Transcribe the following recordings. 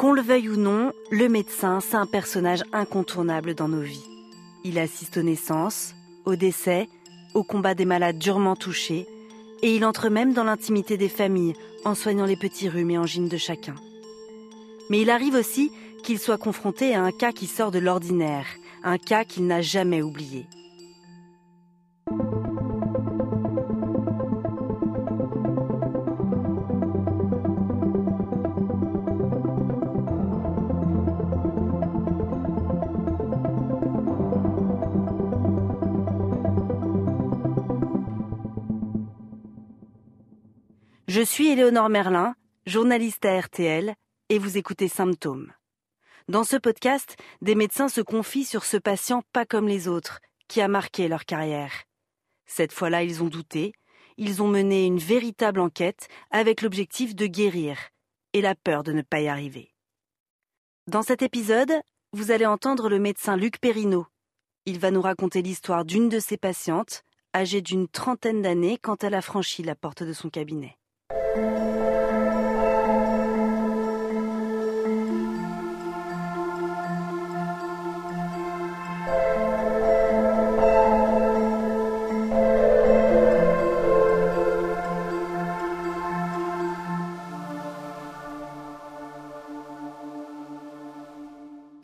Qu'on le veuille ou non, le médecin, c'est un personnage incontournable dans nos vies. Il assiste aux naissances, aux décès, au combat des malades durement touchés, et il entre même dans l'intimité des familles en soignant les petits rhumes et angines de chacun. Mais il arrive aussi qu'il soit confronté à un cas qui sort de l'ordinaire, un cas qu'il n'a jamais oublié. Je suis Éléonore Merlin, journaliste à RTL, et vous écoutez Symptômes. Dans ce podcast, des médecins se confient sur ce patient pas comme les autres, qui a marqué leur carrière. Cette fois-là, ils ont douté, ils ont mené une véritable enquête avec l'objectif de guérir et la peur de ne pas y arriver. Dans cet épisode, vous allez entendre le médecin Luc Perrineau. Il va nous raconter l'histoire d'une de ses patientes, âgée d'une trentaine d'années quand elle a franchi la porte de son cabinet. Música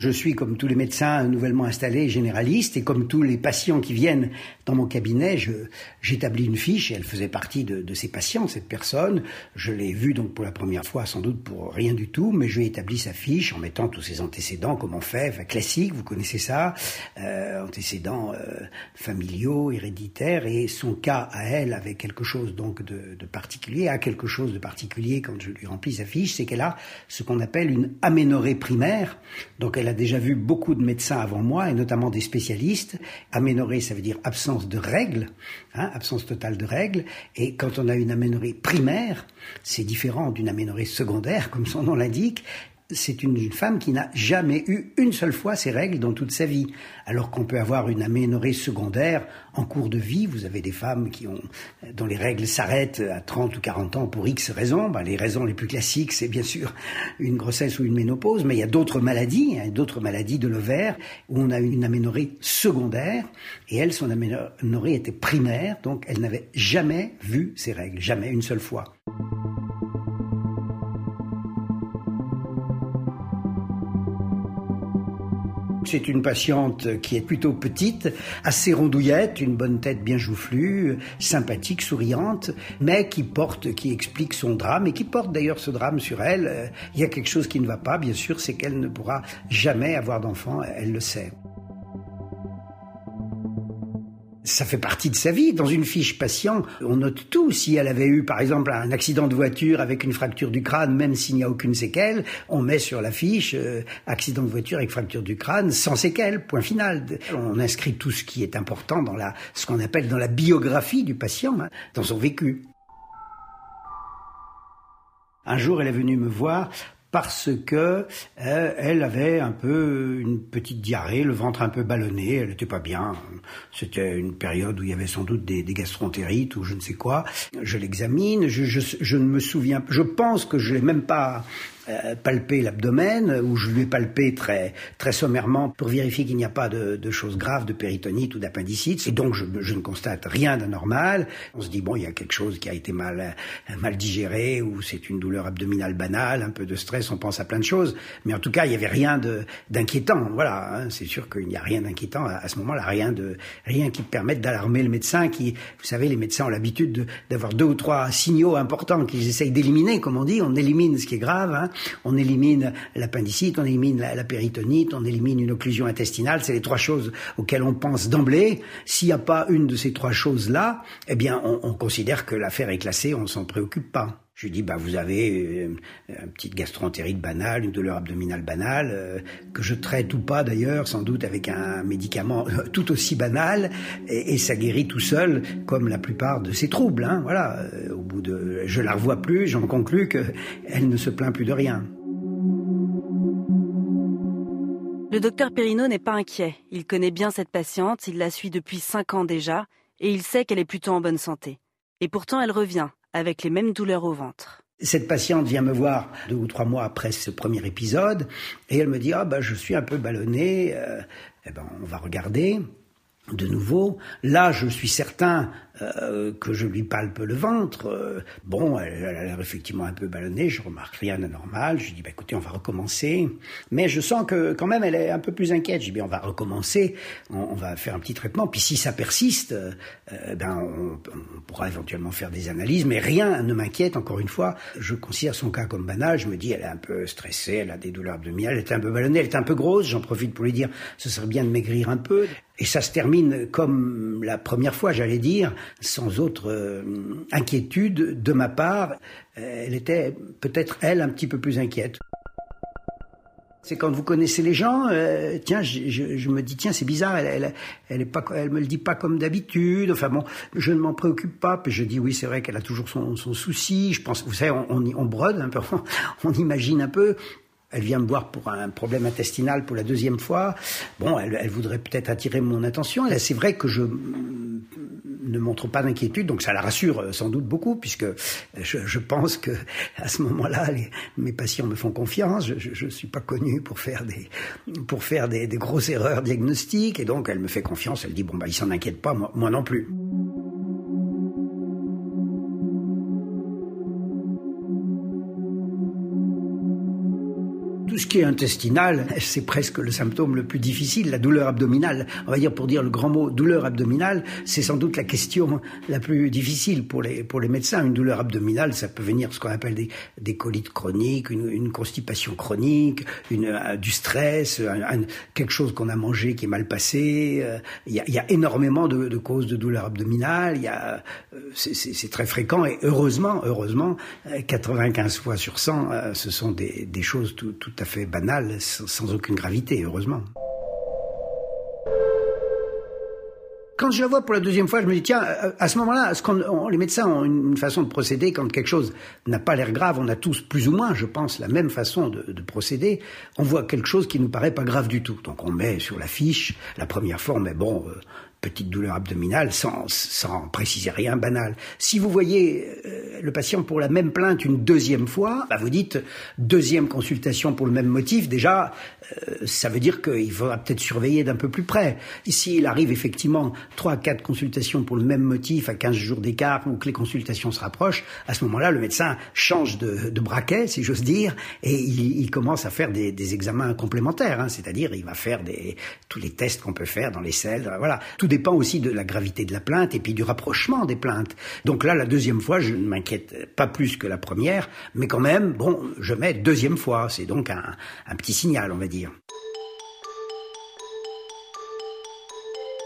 Je suis, comme tous les médecins nouvellement installés, généraliste, et comme tous les patients qui viennent dans mon cabinet, j'établis une fiche, et elle faisait partie de, de, ces patients, cette personne. Je l'ai vue donc pour la première fois, sans doute pour rien du tout, mais je lui ai établi sa fiche en mettant tous ses antécédents, comme on fait, enfin, classique, vous connaissez ça, euh, antécédents euh, familiaux, héréditaires, et son cas à elle avait quelque chose donc de, particulier, a quelque chose de particulier quand je lui remplis sa fiche, c'est qu'elle a ce qu'on appelle une aménorrhée primaire, donc elle a déjà vu beaucoup de médecins avant moi, et notamment des spécialistes. Aménorrhée, ça veut dire absence de règles, hein, absence totale de règles. Et quand on a une aménorrhée primaire, c'est différent d'une aménorrhée secondaire, comme son nom l'indique c'est une, femme qui n'a jamais eu une seule fois ses règles dans toute sa vie. Alors qu'on peut avoir une aménorrhée secondaire en cours de vie. Vous avez des femmes qui ont, dont les règles s'arrêtent à 30 ou 40 ans pour X raisons. Ben, les raisons les plus classiques, c'est bien sûr une grossesse ou une ménopause, mais il y a d'autres maladies, hein, d'autres maladies de l'ovaire où on a une aménorrhée secondaire et elle, son aménorrhée était primaire, donc elle n'avait jamais vu ses règles, jamais une seule fois. C'est une patiente qui est plutôt petite, assez rondouillette, une bonne tête bien joufflue, sympathique, souriante, mais qui porte, qui explique son drame et qui porte d'ailleurs ce drame sur elle. Il y a quelque chose qui ne va pas, bien sûr, c'est qu'elle ne pourra jamais avoir d'enfant, elle le sait ça fait partie de sa vie. Dans une fiche patient, on note tout. Si elle avait eu, par exemple, un accident de voiture avec une fracture du crâne, même s'il n'y a aucune séquelle, on met sur la fiche euh, accident de voiture avec fracture du crâne sans séquelle. Point final. On inscrit tout ce qui est important dans la, ce qu'on appelle dans la biographie du patient, hein, dans son vécu. Un jour, elle est venue me voir parce que euh, elle avait un peu une petite diarrhée, le ventre un peu ballonné, elle n'était pas bien. C'était une période où il y avait sans doute des, des gastroentérites ou je ne sais quoi. Je l'examine, je, je, je, ne me souviens, je pense que je l'ai même pas euh, palper l'abdomen, où je lui ai palpé très, très sommairement pour vérifier qu'il n'y a pas de, de, choses graves, de péritonite ou d'appendicite. Et donc, je, je, ne constate rien d'anormal. On se dit, bon, il y a quelque chose qui a été mal, mal digéré, ou c'est une douleur abdominale banale, un peu de stress, on pense à plein de choses. Mais en tout cas, il n'y avait rien d'inquiétant. Voilà, hein. c'est sûr qu'il n'y a rien d'inquiétant à, à, ce moment-là, rien, de, rien qui permette d'alarmer le médecin qui, vous savez, les médecins ont l'habitude d'avoir deux ou trois signaux importants qu'ils essayent d'éliminer, comme on dit. On élimine ce qui est grave, hein, on élimine l'appendicite, on élimine la, péritonite, on élimine une occlusion intestinale. C'est les trois choses auxquelles on pense d'emblée. S'il n'y a pas une de ces trois choses-là, eh bien, on, considère que l'affaire est classée, on ne s'en préoccupe pas. Je lui dis, bah, vous avez euh, une petite gastroentérite banale, une douleur abdominale banale, euh, que je traite ou pas d'ailleurs, sans doute avec un médicament tout aussi banal, et, ça guérit tout seul, comme la plupart de ces troubles. Hein, voilà. Euh, au bout de, je la revois plus, j'en conclus qu'elle ne se plaint plus de rien. Le docteur Perrineau n'est pas inquiet. Il connaît bien cette patiente, il la suit depuis cinq ans déjà, et il sait qu'elle est plutôt en bonne santé. Et pourtant, elle revient avec les mêmes douleurs au ventre. Cette patiente vient me voir deux ou trois mois après ce premier épisode et elle me dit ah bah je suis un peu ballonné. Euh, eh ben on va regarder de nouveau. Là, je suis certain euh, que je lui palpe le ventre. Euh, bon, elle, a l'air effectivement un peu ballonnée, je remarque rien d'anormal. Je dis, bah, écoutez, on va recommencer. Mais je sens que quand même, elle est un peu plus inquiète. Je dis, on va recommencer, on, va faire un petit traitement. Puis si ça persiste, euh, ben, on, pourra éventuellement faire des analyses. Mais rien ne m'inquiète, encore une fois. Je considère son cas comme banal. Je me dis, elle est un peu stressée, elle a des douleurs abdominales, elle est un peu ballonnée, elle est un peu grosse. J'en profite pour lui dire, ce serait bien de maigrir un peu. Et ça se termine comme la première fois, j'allais dire, sans autre euh, inquiétude de ma part. Elle était peut-être, elle, un petit peu plus inquiète. C'est quand vous connaissez les gens, euh, tiens, je, me dis tiens c'est bizarre, elle, elle, me le dit pas comme d'habitude. Enfin bon, je ne m'en préoccupe pas. Puis je dis oui, c'est vrai qu'elle a toujours son, son, souci. Je pense, vous savez, on, on, on brode un peu, on imagine un peu. Elle vient me voir pour un problème intestinal pour la deuxième fois. Bon, elle, voudrait peut-être attirer mon attention. C'est vrai que je ne montre pas d'inquiétude, donc ça la rassure euh, sans doute beaucoup, puisque je, je pense que à ce moment-là, mes patients me font confiance. Je ne suis pas connu pour faire des pour faire des, grosses erreurs diagnostiques, et donc elle me fait confiance. Elle dit bon bah il s'en inquiète pas, moi non plus. Tout ce qui est intestinal, c'est presque le symptôme le plus difficile, la douleur abdominale. On va dire, pour dire le grand mot, douleur abdominale, c'est sans doute la question la plus difficile pour les, pour les médecins. Une douleur abdominale, ça peut venir ce qu'on appelle des, des colites chroniques, une, constipation chronique, une, euh, du stress, quelque chose qu'on a mangé qui est mal passé. Euh, il y a, énormément de, causes de douleur abdominale. Euh, c'est très fréquent et heureusement, heureusement, 95 fois sur 100, ce sont des, des choses tout à fait banal, sans, aucune gravité, heureusement. Quand je la vois pour la deuxième fois, je me dis tiens, à ce moment-là, les médecins ont une façon de procéder quand quelque chose n'a pas l'air grave. On a tous plus ou moins, je pense, la même façon de, procéder. On voit quelque chose qui nous paraît pas grave du tout, donc on met sur la fiche. La première fois, mais bon, euh, petite douleur abdominale sans, sans préciser rien banal. Si vous voyez euh, le patient pour la même plainte une deuxième fois, bah vous dites deuxième consultation pour le même motif, déjà, euh, ça veut dire qu'il faudra peut-être surveiller d'un peu plus près. S'il arrive effectivement trois, quatre consultations pour le même motif à 15 jours d'écart ou que les consultations se rapprochent, à ce moment-là, le médecin change de, de braquet, si j'ose dire, et il, il, commence à faire des, des examens complémentaires, hein, c'est-à-dire il va faire des, tous les tests qu'on peut faire dans les selles, voilà. Dépend aussi de la gravité de la plainte et puis du rapprochement des plaintes. Donc là, la deuxième fois, je ne m'inquiète pas plus que la première, mais quand même, bon, je mets deuxième fois. C'est donc un, un petit signal, on va dire.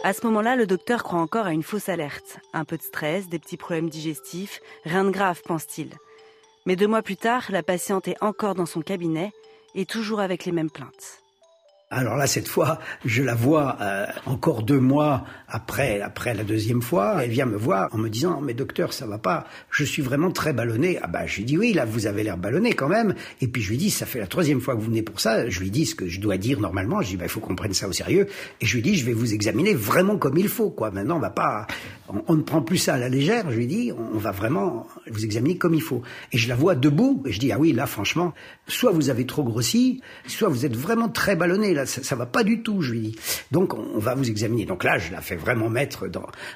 À ce moment-là, le docteur croit encore à une fausse alerte. Un peu de stress, des petits problèmes digestifs, rien de grave, pense-t-il. Mais deux mois plus tard, la patiente est encore dans son cabinet et toujours avec les mêmes plaintes. Alors là, cette fois, je la vois euh, encore deux mois après, après la deuxième fois. Elle vient me voir en me disant, mais docteur, ça va pas. Je suis vraiment très ballonné. Ah bah, je lui dis oui, là, vous avez l'air ballonné quand même. Et puis je lui dis, ça fait la troisième fois que vous venez pour ça. Je lui dis ce que je dois dire normalement. Je dis, bah, il faut qu'on prenne ça au sérieux. Et je lui dis, je vais vous examiner vraiment comme il faut, quoi. Maintenant, on va pas, on, ne prend plus ça à la légère. Je lui dis, on, va vraiment vous examiner comme il faut. Et je la vois debout. Et je dis, ah oui, là, franchement, soit vous avez trop grossi, soit vous êtes vraiment très ballonné ça, ça va pas du tout, je lui dis. Donc on, va vous examiner. Donc là, je la fais vraiment mettre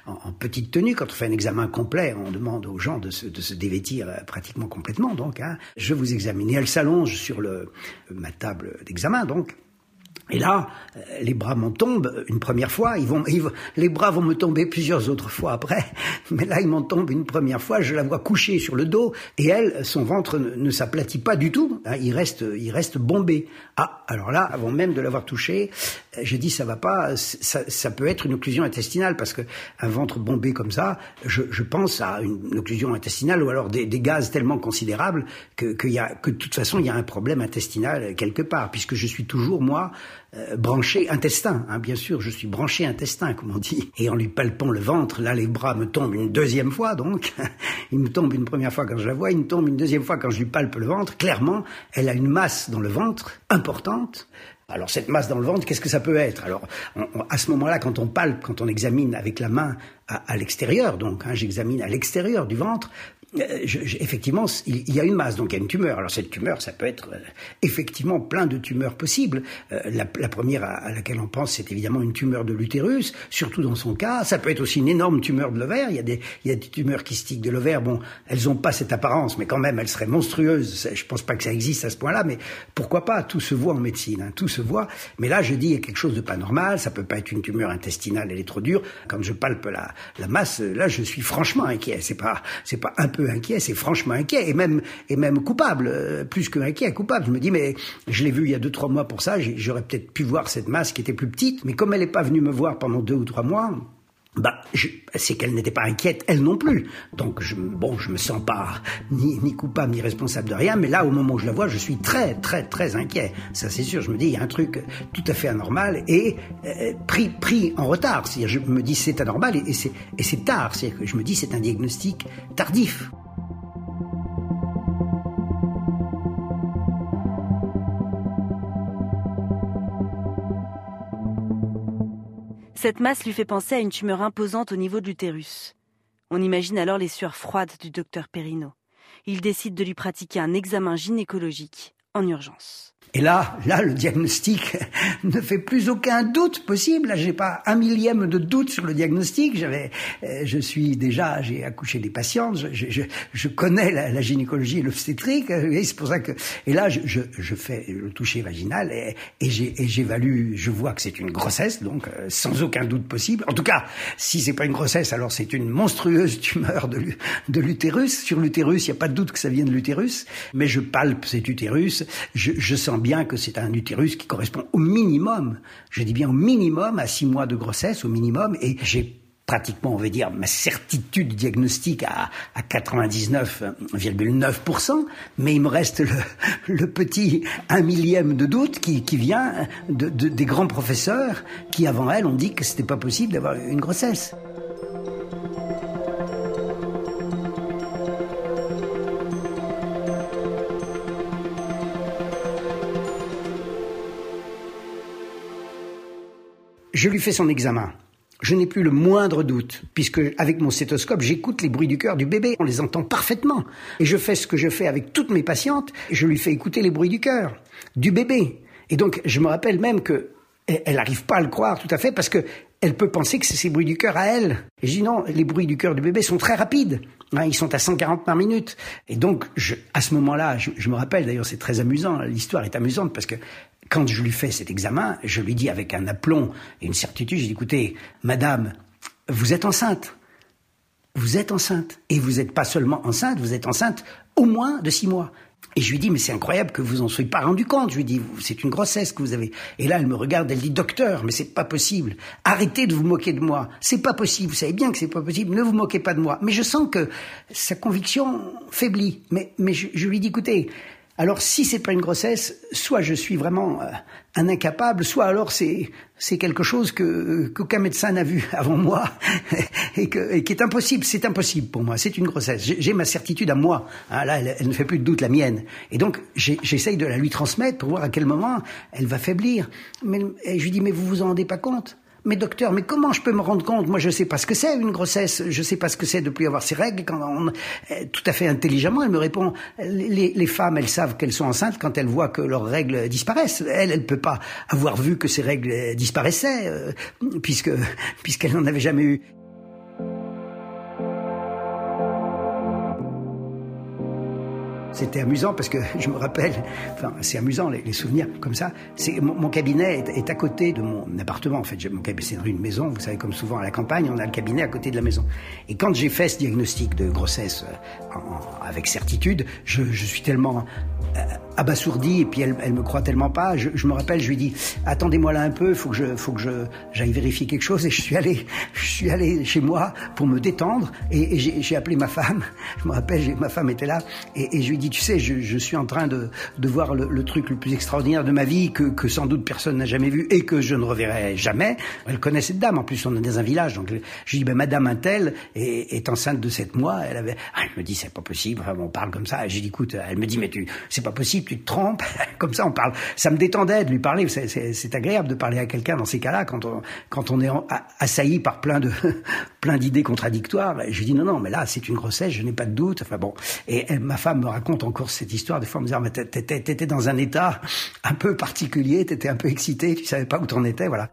en, petite tenue. Quand on fait un examen complet, on demande aux gens de se, dévêtir euh, pratiquement complètement. Donc, hein, je vais vous examiner. Elle s'allonge sur ma table d'examen, donc. Et là, les bras m'en tombent une première fois, ils vont, les bras vont me tomber plusieurs autres fois après, mais là ils m'en tombent une première fois, je la vois couchée sur le dos, et elle, son ventre ne, s'aplatit pas du tout, hein, il reste, il reste bombé. Ah, alors là, avant même de l'avoir touché, euh, j'ai dit ça va pas, ça, ça, peut être une occlusion intestinale, parce que un ventre bombé comme ça, je, je pense à une occlusion intestinale, ou alors des, des gaz tellement considérables que, que, y a, que de toute façon il y a un problème intestinal quelque part, puisque je suis toujours, moi, euh, branché intestin, hein, bien sûr, je suis branché intestin, comme on dit. Et en lui palpant le ventre, là, les bras me tombent une deuxième fois, donc. il me tombe une première fois quand je la vois, il me tombe une deuxième fois quand je lui palpe le ventre. Clairement, elle a une masse dans le ventre importante. Alors cette masse dans le ventre, qu'est-ce que ça peut être? Alors à ce moment-là, quand on palpe, quand on examine avec la main à, l'extérieur, donc hein, j'examine à l'extérieur du ventre, euh, effectivement, il, y a une masse, donc il y a une tumeur. Alors cette tumeur, ça peut être euh, effectivement plein de tumeurs possibles. Euh, la, première à, laquelle on pense, c'est évidemment une tumeur de l'utérus, surtout dans son cas. Ça peut être aussi une énorme tumeur de l'ovaire. Il y a des, il y a des tumeurs kystiques de l'ovaire. Bon, elles n'ont pas cette apparence, mais quand même, elles seraient monstrueuses. Je pense pas que ça existe à ce point-là, mais pourquoi pas? Tout se voit en médecine, hein, tout se voit. Mais là, je dis, il y a quelque chose de pas normal. Ça peut pas être une tumeur intestinale, elle est trop dure. Quand je palpe la, la masse, là, je suis franchement inquiet. C'est pas, c'est pas un peu inquiet, c'est franchement inquiet et même et même coupable, euh, plus que inquiet, coupable. Je me dis mais je l'ai vu il y a deux trois mois pour ça, j'aurais peut-être pu voir cette masse qui était plus petite, mais comme elle n'est pas venue me voir pendant deux ou trois mois, bah, c'est qu'elle n'était pas inquiète, elle non plus. Donc, je, bon, je me sens pas ni, ni, coupable ni responsable de rien, mais là, au moment où je la vois, je suis très, très, très inquiet. Ça, c'est sûr. Je me dis, il y a un truc tout à fait anormal et euh, pris, pris en retard. C'est-à-dire, je me dis, c'est anormal et, et c'est tard. C'est-à-dire que je me dis, c'est un diagnostic tardif. Cette masse lui fait penser à une tumeur imposante au niveau de l'utérus. On imagine alors les sueurs froides du docteur Perrino. Il décide de lui pratiquer un examen gynécologique en urgence. Et là, là, le diagnostic ne fait plus aucun doute possible. Là, j'ai pas un millième de doute sur le diagnostic. J'avais, euh, je suis déjà, j'ai accouché des patientes. Je, je, je connais la, gynécologie et l'obstétrique. C'est pour ça que, et là, je, je, fais le toucher vaginal et, et j'évalue, je vois que c'est une grossesse, donc euh, sans aucun doute possible. En tout cas, si c'est pas une grossesse, alors c'est une monstrueuse tumeur de, l'utérus. Sur l'utérus, il n'y a pas de doute que ça vienne de l'utérus. Mais je palpe cet utérus. Je, je sens bien que c'est un utérus qui correspond au minimum, je dis bien au minimum, à six mois de grossesse, au minimum, et j'ai pratiquement, on va dire, ma certitude diagnostique à, à 99,9%, mais il me reste le, petit un millième de doute qui, qui vient de, des grands professeurs qui, avant elle, ont dit que c'était pas possible d'avoir une grossesse. Je lui fais son examen. Je n'ai plus le moindre doute, puisque avec mon stéthoscope, j'écoute les bruits du cœur du bébé. On les entend parfaitement. Et je fais ce que je fais avec toutes mes patientes. Je lui fais écouter les bruits du cœur, du bébé. Et donc, je me rappelle même que elle n'arrive pas à le croire tout à fait parce que elle peut penser que c'est ces bruits du cœur à elle. Et je dis non, les bruits du cœur du bébé sont très rapides. Hein, ils sont à 140 par minute. Et donc, à ce moment-là, je, me rappelle, d'ailleurs, c'est très amusant, l'histoire est amusante parce que quand je lui fais cet examen, je lui dis avec un aplomb et une certitude, je dis, écoutez, madame, vous êtes enceinte. Vous êtes enceinte. Et vous n'êtes pas seulement enceinte, vous êtes enceinte au moins de six mois. Et je lui dis, mais c'est incroyable que vous en soyez pas rendu compte. Je lui dis, c'est une grossesse que vous avez. Et là, elle me regarde, elle dit, docteur, mais c'est pas possible. Arrêtez de vous moquer de moi. C'est pas possible. Vous savez bien que c'est pas possible. Ne vous moquez pas de moi. Mais je sens que sa conviction faiblit. Mais, je lui dis, écoutez, alors si c'est pas une grossesse, soit je suis vraiment euh, un incapable, soit alors c'est c'est quelque chose que qu'aucun médecin n'a vu avant moi et, que, et qui est impossible. C'est impossible pour moi. C'est une grossesse. J'ai ma certitude à moi. Hein, là, elle, ne fait plus de doute la mienne. Et donc j'essaye de la lui transmettre pour voir à quel moment elle va faiblir. Mais je lui dis mais vous vous en rendez pas compte? Mais docteur, mais comment je peux me rendre compte? Moi, je sais pas ce que c'est une grossesse. Je sais pas ce que c'est de plus avoir ses règles. Quand on, euh, tout à fait intelligemment, elle me répond les, les femmes, elles savent qu'elles sont enceintes quand elles voient que leurs règles disparaissent. Elle, elle peut pas avoir vu que ses règles disparaissaient, euh, puisque puisqu'elle n'en avait jamais eu. C'était amusant parce que je me rappelle, enfin c'est amusant les, souvenirs comme ça. Mon, cabinet est, à côté de mon appartement en fait. Mon cabinet c'est dans une maison, vous savez comme souvent à la campagne, on a le cabinet à côté de la maison. Et quand j'ai fait ce diagnostic de grossesse euh, avec certitude, je, je suis tellement euh, abasourdi et puis elle, elle me croit tellement pas. Je, je me rappelle, je lui dis attendez-moi là un peu, faut que je faut que je j'aille vérifier quelque chose et je suis allé je suis allé chez moi pour me détendre et, et j'ai appelé ma femme. Je me rappelle, ma femme était là et, et je lui dis tu sais, je, je suis en train de, de voir le, le, truc le plus extraordinaire de ma vie que, que sans doute personne n'a jamais vu et que je ne reverrai jamais. Elle connaît cette dame. En plus, on est dans un village. Donc, je lui dis, ben, Madame Intel est, est enceinte de sept mois. Elle avait, ah, elle me dit, c'est pas possible. On parle comme ça. J'ai dit, écoute, elle me dit, mais tu, c'est pas possible, tu te trompes. comme ça, on parle. Ça me détendait de lui parler. C'est agréable de parler à quelqu'un dans ces cas-là quand on, quand on est assailli par plein de, plein d'idées contradictoires. Je lui dis, non, non, mais là, c'est une grossesse, je n'ai pas de doute. Enfin bon. Et ma femme me raconte encore cette histoire. Des fois, en me disant, t'étais dans un état un peu particulier, t'étais un peu excité, tu savais pas où t'en étais, voilà.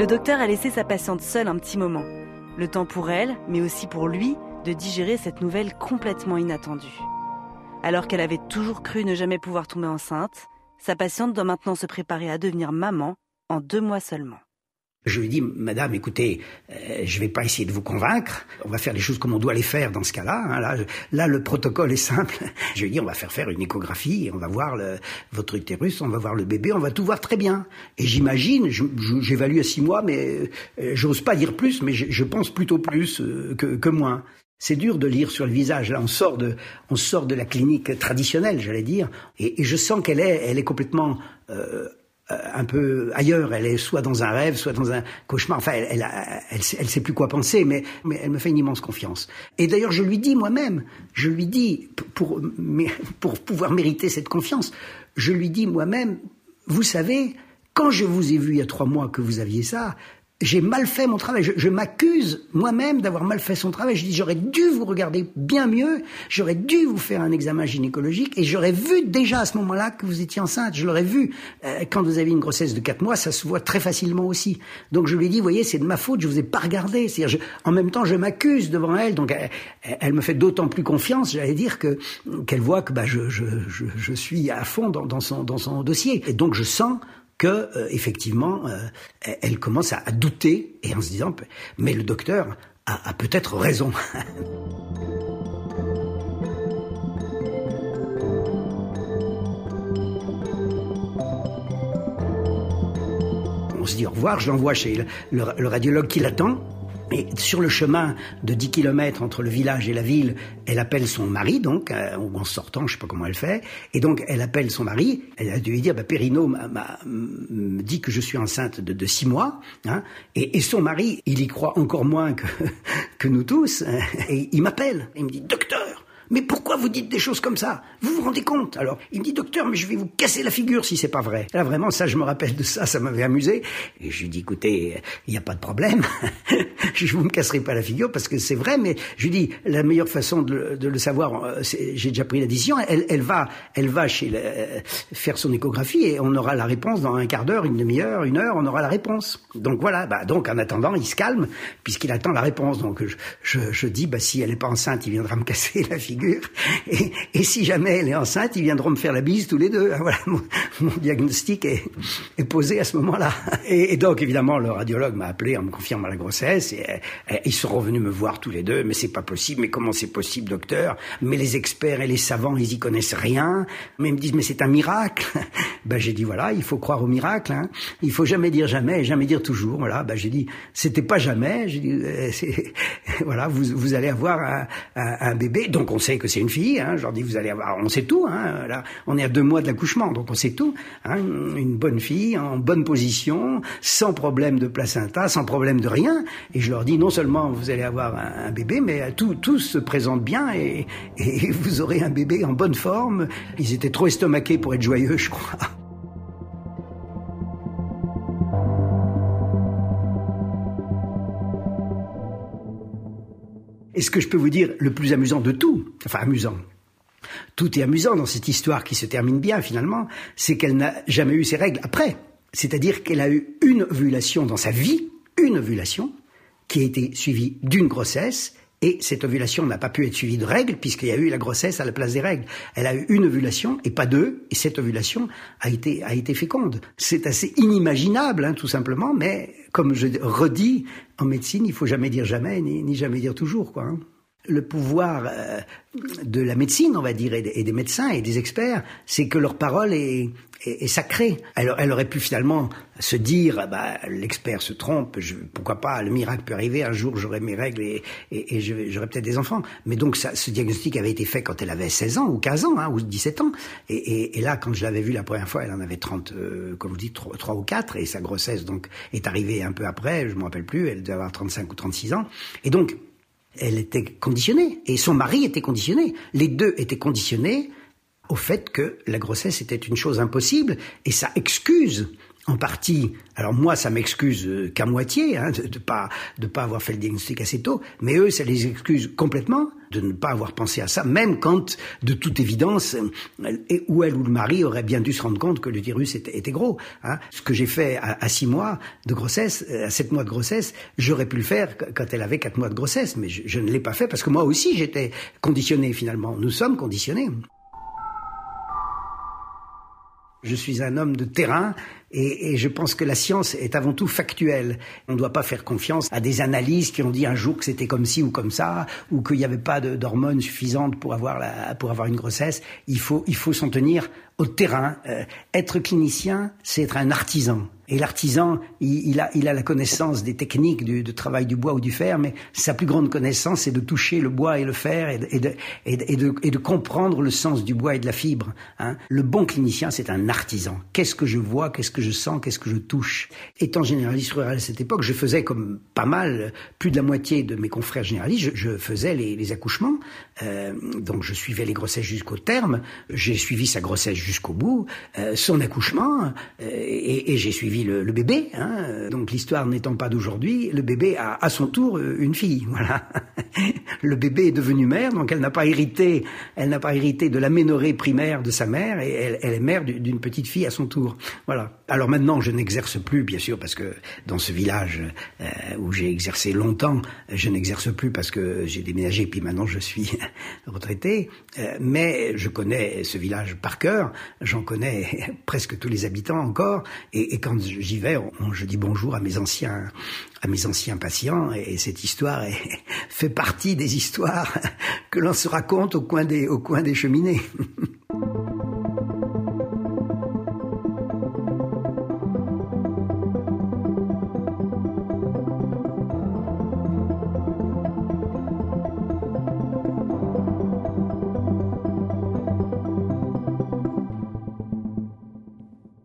Le docteur a laissé sa patiente seule un petit moment. Le temps pour elle, mais aussi pour lui, de digérer cette nouvelle complètement inattendue. Alors qu'elle avait toujours cru ne jamais pouvoir tomber enceinte, sa patiente doit maintenant se préparer à devenir maman en deux mois seulement. Je lui dis, Madame, écoutez, euh, je ne vais pas essayer de vous convaincre. On va faire les choses comme on doit les faire dans ce cas-là. Hein. Là, le protocole est simple. Je lui dis, on va faire faire une échographie, on va voir le, votre utérus, on va voir le bébé, on va tout voir très bien. Et j'imagine, j'évalue à six mois, mais euh, j'ose pas dire plus, mais je, je pense plutôt plus euh, que, que moins. C'est dur de lire sur le visage. Là, on sort de, on sort de la clinique traditionnelle, j'allais dire, et, et, je sens qu'elle est, elle est complètement euh, un peu ailleurs. Elle est soit dans un rêve, soit dans un cauchemar. Enfin, elle, elle, elle, elle, sait plus quoi penser, mais, mais elle me fait une immense confiance. Et d'ailleurs, je lui dis moi-même, je lui dis pour, pour pouvoir mériter cette confiance, je lui dis moi-même, vous savez, quand je vous ai vu il y a trois mois que vous aviez ça, j'ai mal fait mon travail. Je, je m'accuse moi-même d'avoir mal fait son travail. Je dis j'aurais dû vous regarder bien mieux. J'aurais dû vous faire un examen gynécologique et j'aurais vu déjà à ce moment-là que vous étiez enceinte. Je l'aurais vu euh, quand vous avez une grossesse de quatre mois, ça se voit très facilement aussi. Donc je lui ai dit, voyez, c'est de ma faute. Je vous ai pas regardé. C'est-à-dire, en même temps, je m'accuse devant elle. Donc elle, elle me fait d'autant plus confiance. J'allais dire que qu'elle voit que bah, je, je, je, je, suis à fond dans, dans son dans son dossier. Et donc je sens que euh, effectivement, euh, elle commence à, douter et en se disant, mais le docteur a, peut-être raison. On se dit au revoir, je l'envoie chez le radiologue qui l'attend. Et sur le chemin de 10 kilomètres entre le village et la ville, elle appelle son mari, donc, euh, en sortant, je sais pas comment elle fait, et donc elle appelle son mari, elle a dû lui dire, bah, Perrino me dit que je suis enceinte de, six mois, hein, et, et, son mari, il y croit encore moins que, que nous tous, hein, et il m'appelle, il me dit, docteur, mais pourquoi vous dites des choses comme ça? Vous vous rendez compte? Alors, il me dit, docteur, mais je vais vous casser la figure si c'est pas vrai. Là, vraiment, ça, je me rappelle de ça, ça m'avait amusé. Et je lui dis, écoutez, il n'y a pas de problème. je vous me casserai pas la figure parce que c'est vrai, mais je lui dis, la meilleure façon de, de le savoir, euh, j'ai déjà pris la décision, elle, elle va, elle va chez faire son échographie et on aura la réponse dans un quart d'heure, une demi-heure, une heure, on aura la réponse. Donc voilà, bah, donc en attendant, il se calme puisqu'il attend la réponse. Donc je, je, je dis, bah, si elle n'est pas enceinte, il viendra me casser la figure et, et, si jamais elle est enceinte, ils viendront me faire la bise tous les deux. Voilà, mon, diagnostic est, est, posé à ce moment-là. Et, donc, évidemment, le radiologue m'a appelé en me confirmant la grossesse. Et, ils sont revenus me voir tous les deux. Mais c'est pas possible. Mais comment c'est possible, docteur? Mais les experts et les savants, ils y connaissent rien. Mais ils me disent, mais c'est un miracle. ben j'ai dit voilà, il faut croire au miracle. Hein. Il faut jamais dire jamais, jamais dire toujours. Voilà. Ben j'ai dit, c'était pas jamais. J'ai dit, euh, voilà, vous, vous allez avoir un, un, bébé. Donc on sait que c'est une fille. Hein. Je leur dis, vous allez avoir, on sait tout. Hein. Là, on est à deux mois de l'accouchement, donc on sait tout. Hein. Une bonne fille, en bonne position, sans problème de placenta, sans problème de rien. Et je leur dis, non seulement vous allez avoir un, bébé, mais tout, tout se présente bien et, et vous aurez un bébé en bonne forme. Ils étaient trop estomaqués pour être joyeux, je crois. Et ce que je peux vous dire, le plus amusant de tout, enfin amusant, tout est amusant dans cette histoire qui se termine bien finalement, c'est qu'elle n'a jamais eu ses règles après. C'est-à-dire qu'elle a eu une ovulation dans sa vie, une ovulation, qui a été suivie d'une grossesse, et cette ovulation n'a pas pu être suivie de règles, puisqu'il y a eu la grossesse à la place des règles. Elle a eu une ovulation, et pas deux, et cette ovulation a été, a été féconde. C'est assez inimaginable, hein, tout simplement, mais comme je redis, en médecine, il faut jamais dire jamais, ni, jamais dire toujours, quoi. Hein. Le pouvoir euh, de la médecine, on va dire, et des, médecins et des experts, c'est que leur parole est, sacrée. Elle, aurait pu finalement se dire, bah, l'expert se trompe, je, pourquoi pas, le miracle peut arriver, un jour j'aurai mes règles et, et, j'aurai peut-être des enfants. Mais donc ça, ce diagnostic avait été fait quand elle avait 16 ans ou 15 ans hein, ou 17 ans. Et, là, quand je l'avais vue la première fois, elle en avait 30, euh, comme vous dites, 3, 3, ou 4, et sa grossesse donc est arrivée un peu après, je me rappelle plus, elle devait avoir 35 ou 36 ans. Et donc, elle était conditionnée et son mari était conditionné. Les deux étaient conditionnés au fait que la grossesse était une chose impossible et ça excuse en partie, alors moi ça m'excuse euh, qu'à moitié hein, de, ne pas de pas avoir fait le diagnostic assez tôt, mais eux ça les excuse complètement de ne pas avoir pensé à ça, même quand de toute évidence ou elle ou le mari aurait bien dû se rendre compte que le virus était, gros. Hein. Ce que j'ai fait à, six mois de grossesse, euh, à sept mois de grossesse, j'aurais pu le faire quand elle avait quatre mois de grossesse, mais je ne l'ai pas fait parce que moi aussi j'étais conditionné finalement. Nous sommes conditionnés. Je suis un homme de terrain et, et, je pense que la science est avant tout factuelle. On ne doit pas faire confiance à des analyses qui ont dit un jour que c'était comme ci ou comme ça, ou qu'il n'y avait pas d'hormones suffisantes pour avoir, la, pour avoir une grossesse. Il faut, il faut s'en tenir au terrain. Euh, être clinicien, c'est être un artisan. Et l'artisan, il, a, il a la connaissance des techniques du, de travail du bois ou du fer, mais sa plus grande connaissance, c'est de toucher le bois et le fer et de, et de, et de, et de comprendre le sens du bois et de la fibre. Hein. Le bon clinicien, c'est un artisan. Qu'est-ce que je vois, qu'est-ce que je sens, qu'est-ce que je touche? Étant généraliste rural à cette époque, je faisais comme pas mal, plus de la moitié de mes confrères généralistes, je, faisais les, les accouchements. Euh, donc je suivais les grossesses jusqu'au terme, j'ai suivi sa grossesse jusqu'au bout, euh, son accouchement, euh, et, j'ai suivi le, bébé. Hein. Donc l'histoire n'étant pas d'aujourd'hui, le bébé a à son tour une fille. Voilà. le bébé est devenu mère, donc elle n'a pas hérité, elle n'a pas hérité de l'aménorrhée primaire de sa mère, et elle, est mère d'une petite fille à son tour. Voilà. Alors maintenant, je n'exerce plus, bien sûr, parce que dans ce village euh, où j'ai exercé longtemps, je n'exerce plus parce que j'ai déménagé, puis maintenant je suis retraité. Euh, mais je connais ce village par cœur, j'en connais presque tous les habitants encore, et, quand j'y vais, je dis bonjour à mes anciens, à mes anciens patients, et, cette histoire est, fait partie des histoires que l'on se raconte au coin des, au coin des cheminées.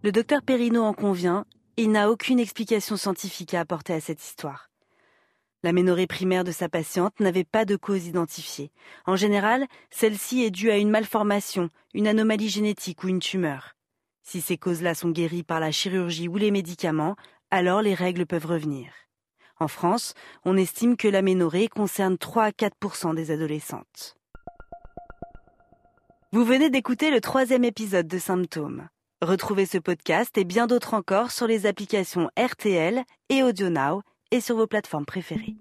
Le docteur Perrineau en convient, il n'a aucune explication scientifique à apporter à cette histoire. La ménorrhée primaire de sa patiente n'avait pas de cause identifiée. En général, celle-ci est due à une malformation, une anomalie génétique ou une tumeur. Si ces causes-là sont guéries par la chirurgie ou les médicaments, alors les règles peuvent revenir. En France, on estime que la ménorrhée concerne 3 à 4% des adolescentes. Vous venez d'écouter le troisième épisode de Symptômes. Retrouvez ce podcast et bien d'autres encore sur les applications RTL et AudioNow et sur vos plateformes préférées.